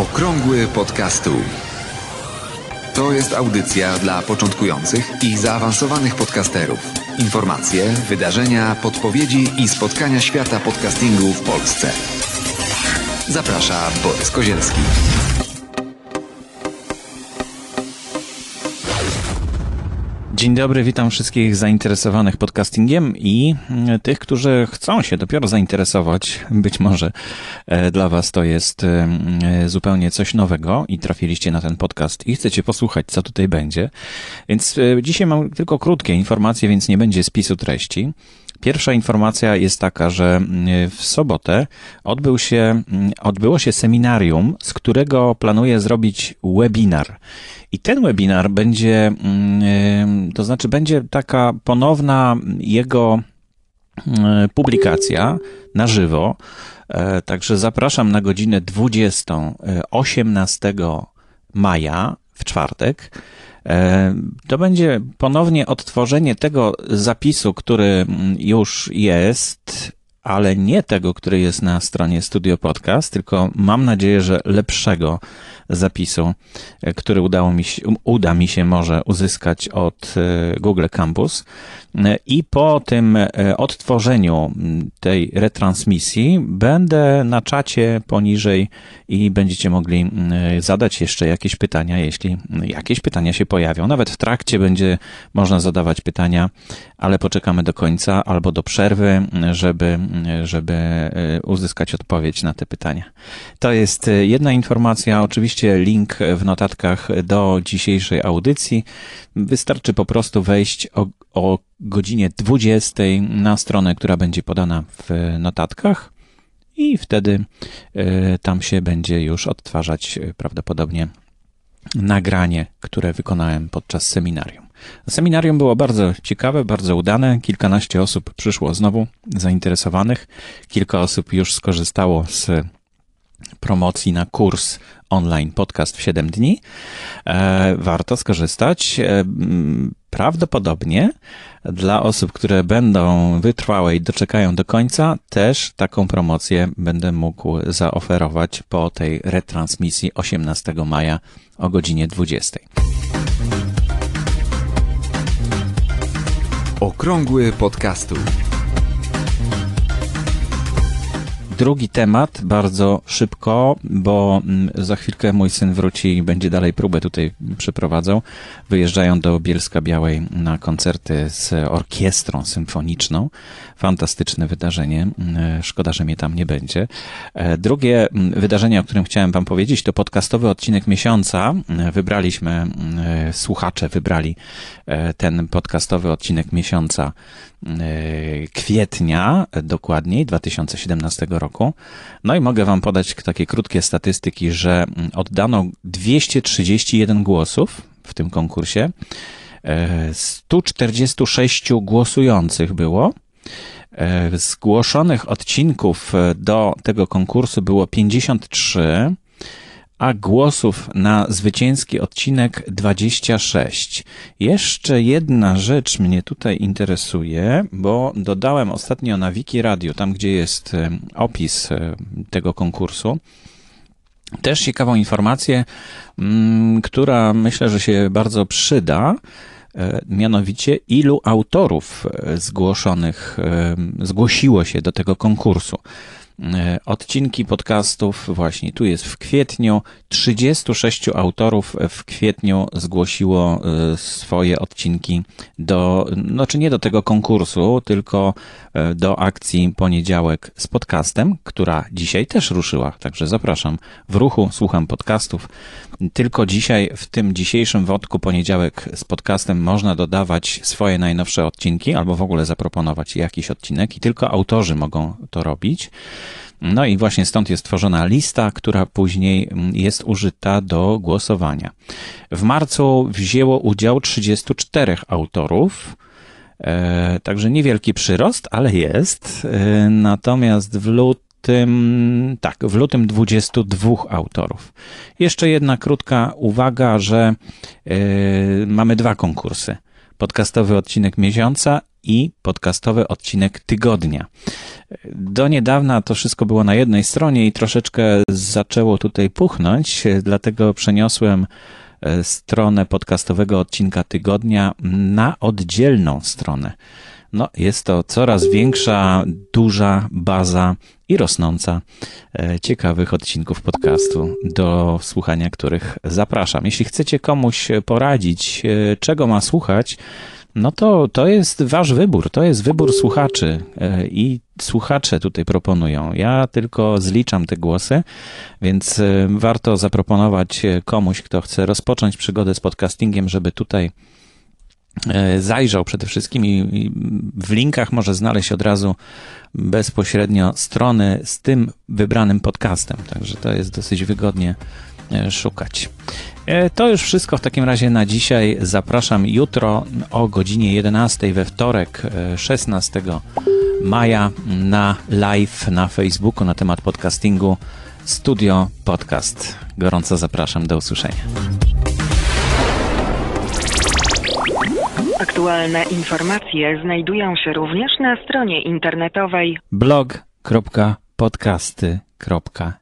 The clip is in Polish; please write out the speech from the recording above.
Okrągły podcastu. To jest audycja dla początkujących i zaawansowanych podcasterów. Informacje, wydarzenia, podpowiedzi i spotkania świata podcastingu w Polsce. Zaprasza Borys Kozielski. Dzień dobry, witam wszystkich zainteresowanych podcastingiem i mm, tych, którzy chcą się dopiero zainteresować. Być może e, dla Was to jest e, zupełnie coś nowego i trafiliście na ten podcast i chcecie posłuchać, co tutaj będzie. Więc e, dzisiaj mam tylko krótkie informacje, więc nie będzie spisu treści. Pierwsza informacja jest taka, że mm, w sobotę odbył się, mm, odbyło się seminarium, z którego planuję zrobić webinar. I ten webinar będzie, mm, to znaczy będzie taka ponowna jego publikacja na żywo. E, także zapraszam na godzinę 20, 18 maja w czwartek. E, to będzie ponownie odtworzenie tego zapisu, który już jest, ale nie tego, który jest na stronie Studio Podcast, tylko mam nadzieję, że lepszego zapisu, e, który udało mi się, uda mi się może uzyskać od e, Google Campus. I po tym odtworzeniu tej retransmisji będę na czacie poniżej i będziecie mogli zadać jeszcze jakieś pytania, jeśli jakieś pytania się pojawią. Nawet w trakcie będzie można zadawać pytania, ale poczekamy do końca albo do przerwy, żeby, żeby uzyskać odpowiedź na te pytania. To jest jedna informacja. Oczywiście link w notatkach do dzisiejszej audycji. Wystarczy po prostu wejść o, o godzinie 20 na stronę, która będzie podana w notatkach i wtedy e, tam się będzie już odtwarzać e, prawdopodobnie nagranie, które wykonałem podczas seminarium. Seminarium było bardzo ciekawe, bardzo udane. Kilkanaście osób przyszło znowu zainteresowanych. Kilka osób już skorzystało z promocji na kurs online podcast w 7 dni. E, warto skorzystać. E, prawdopodobnie dla osób, które będą wytrwałe i doczekają do końca, też taką promocję będę mógł zaoferować po tej retransmisji 18 maja o godzinie 20. Okrągły podcastu. Drugi temat bardzo szybko, bo mm, za chwilkę mój syn wróci i będzie dalej próbę tutaj przeprowadzał. Wyjeżdżają do Bielska Białej na koncerty z orkiestrą symfoniczną. Fantastyczne wydarzenie. Mm, szkoda, że mnie tam nie będzie. E, drugie mm, wydarzenie, o którym chciałem Wam powiedzieć, to podcastowy odcinek miesiąca. Wybraliśmy, słuchacze wybrali e, ten podcastowy odcinek miesiąca e, kwietnia, dokładniej 2017 roku roku. No i mogę Wam podać takie krótkie statystyki, że oddano 231 głosów w tym konkursie. 146 e, głosujących było. E, zgłoszonych odcinków do tego konkursu było 53 a głosów na zwycięski odcinek 26. Jeszcze jedna rzecz mnie tutaj interesuje, bo dodałem ostatnio na Wiki Radio, tam gdzie jest opis tego konkursu, też ciekawą informację, mm, która myślę, że się bardzo przyda e, mianowicie ilu autorów e, zgłoszonych zgłosiło się do tego konkursu. E, odcinki podcastów właśnie tu jest w kwietniu. 36 autorów w kwietniu zgłosiło e, swoje odcinki do, no czy nie do tego konkursu, tylko e, do akcji Poniedziałek z podcastem, która dzisiaj też ruszyła. Także zapraszam w ruchu, słucham podcastów. Tylko dzisiaj, w tym dzisiejszym wodku Poniedziałek z podcastem można dodawać swoje najnowsze odcinki albo w ogóle zaproponować jakiś odcinek i tylko autorzy mogą to robić. No i właśnie stąd jest tworzona lista, która później jest użyta do głosowania. W marcu wzięło udział 34 autorów. E, także niewielki przyrost, ale jest. E, natomiast w lutym, tak, w lutym 22 autorów. Jeszcze jedna krótka uwaga, że e, mamy dwa konkursy. Podcastowy odcinek miesiąca i podcastowy odcinek tygodnia. Do niedawna to wszystko było na jednej stronie i troszeczkę zaczęło tutaj puchnąć, dlatego przeniosłem e, stronę podcastowego odcinka tygodnia na oddzielną stronę. No, jest to coraz większa, duża baza i rosnąca e, ciekawych odcinków podcastu, do słuchania których zapraszam. Jeśli chcecie komuś poradzić, e, czego ma słuchać, no to to jest wasz wybór, to jest wybór słuchaczy e, i słuchacze tutaj proponują. Ja tylko zliczam te głosy, więc warto zaproponować komuś, kto chce rozpocząć przygodę z podcastingiem, żeby tutaj E, zajrzał przede wszystkim i w linkach może znaleźć od razu bezpośrednio strony z tym wybranym podcastem. Także to jest dosyć wygodnie e, szukać. E, to już wszystko w takim razie na dzisiaj. Zapraszam jutro o godzinie 11 we wtorek 16 maja na live na Facebooku na temat podcastingu Studio Podcast. Gorąco zapraszam do usłyszenia. Aktualne informacje znajdują się również na stronie internetowej blog.podcasty.net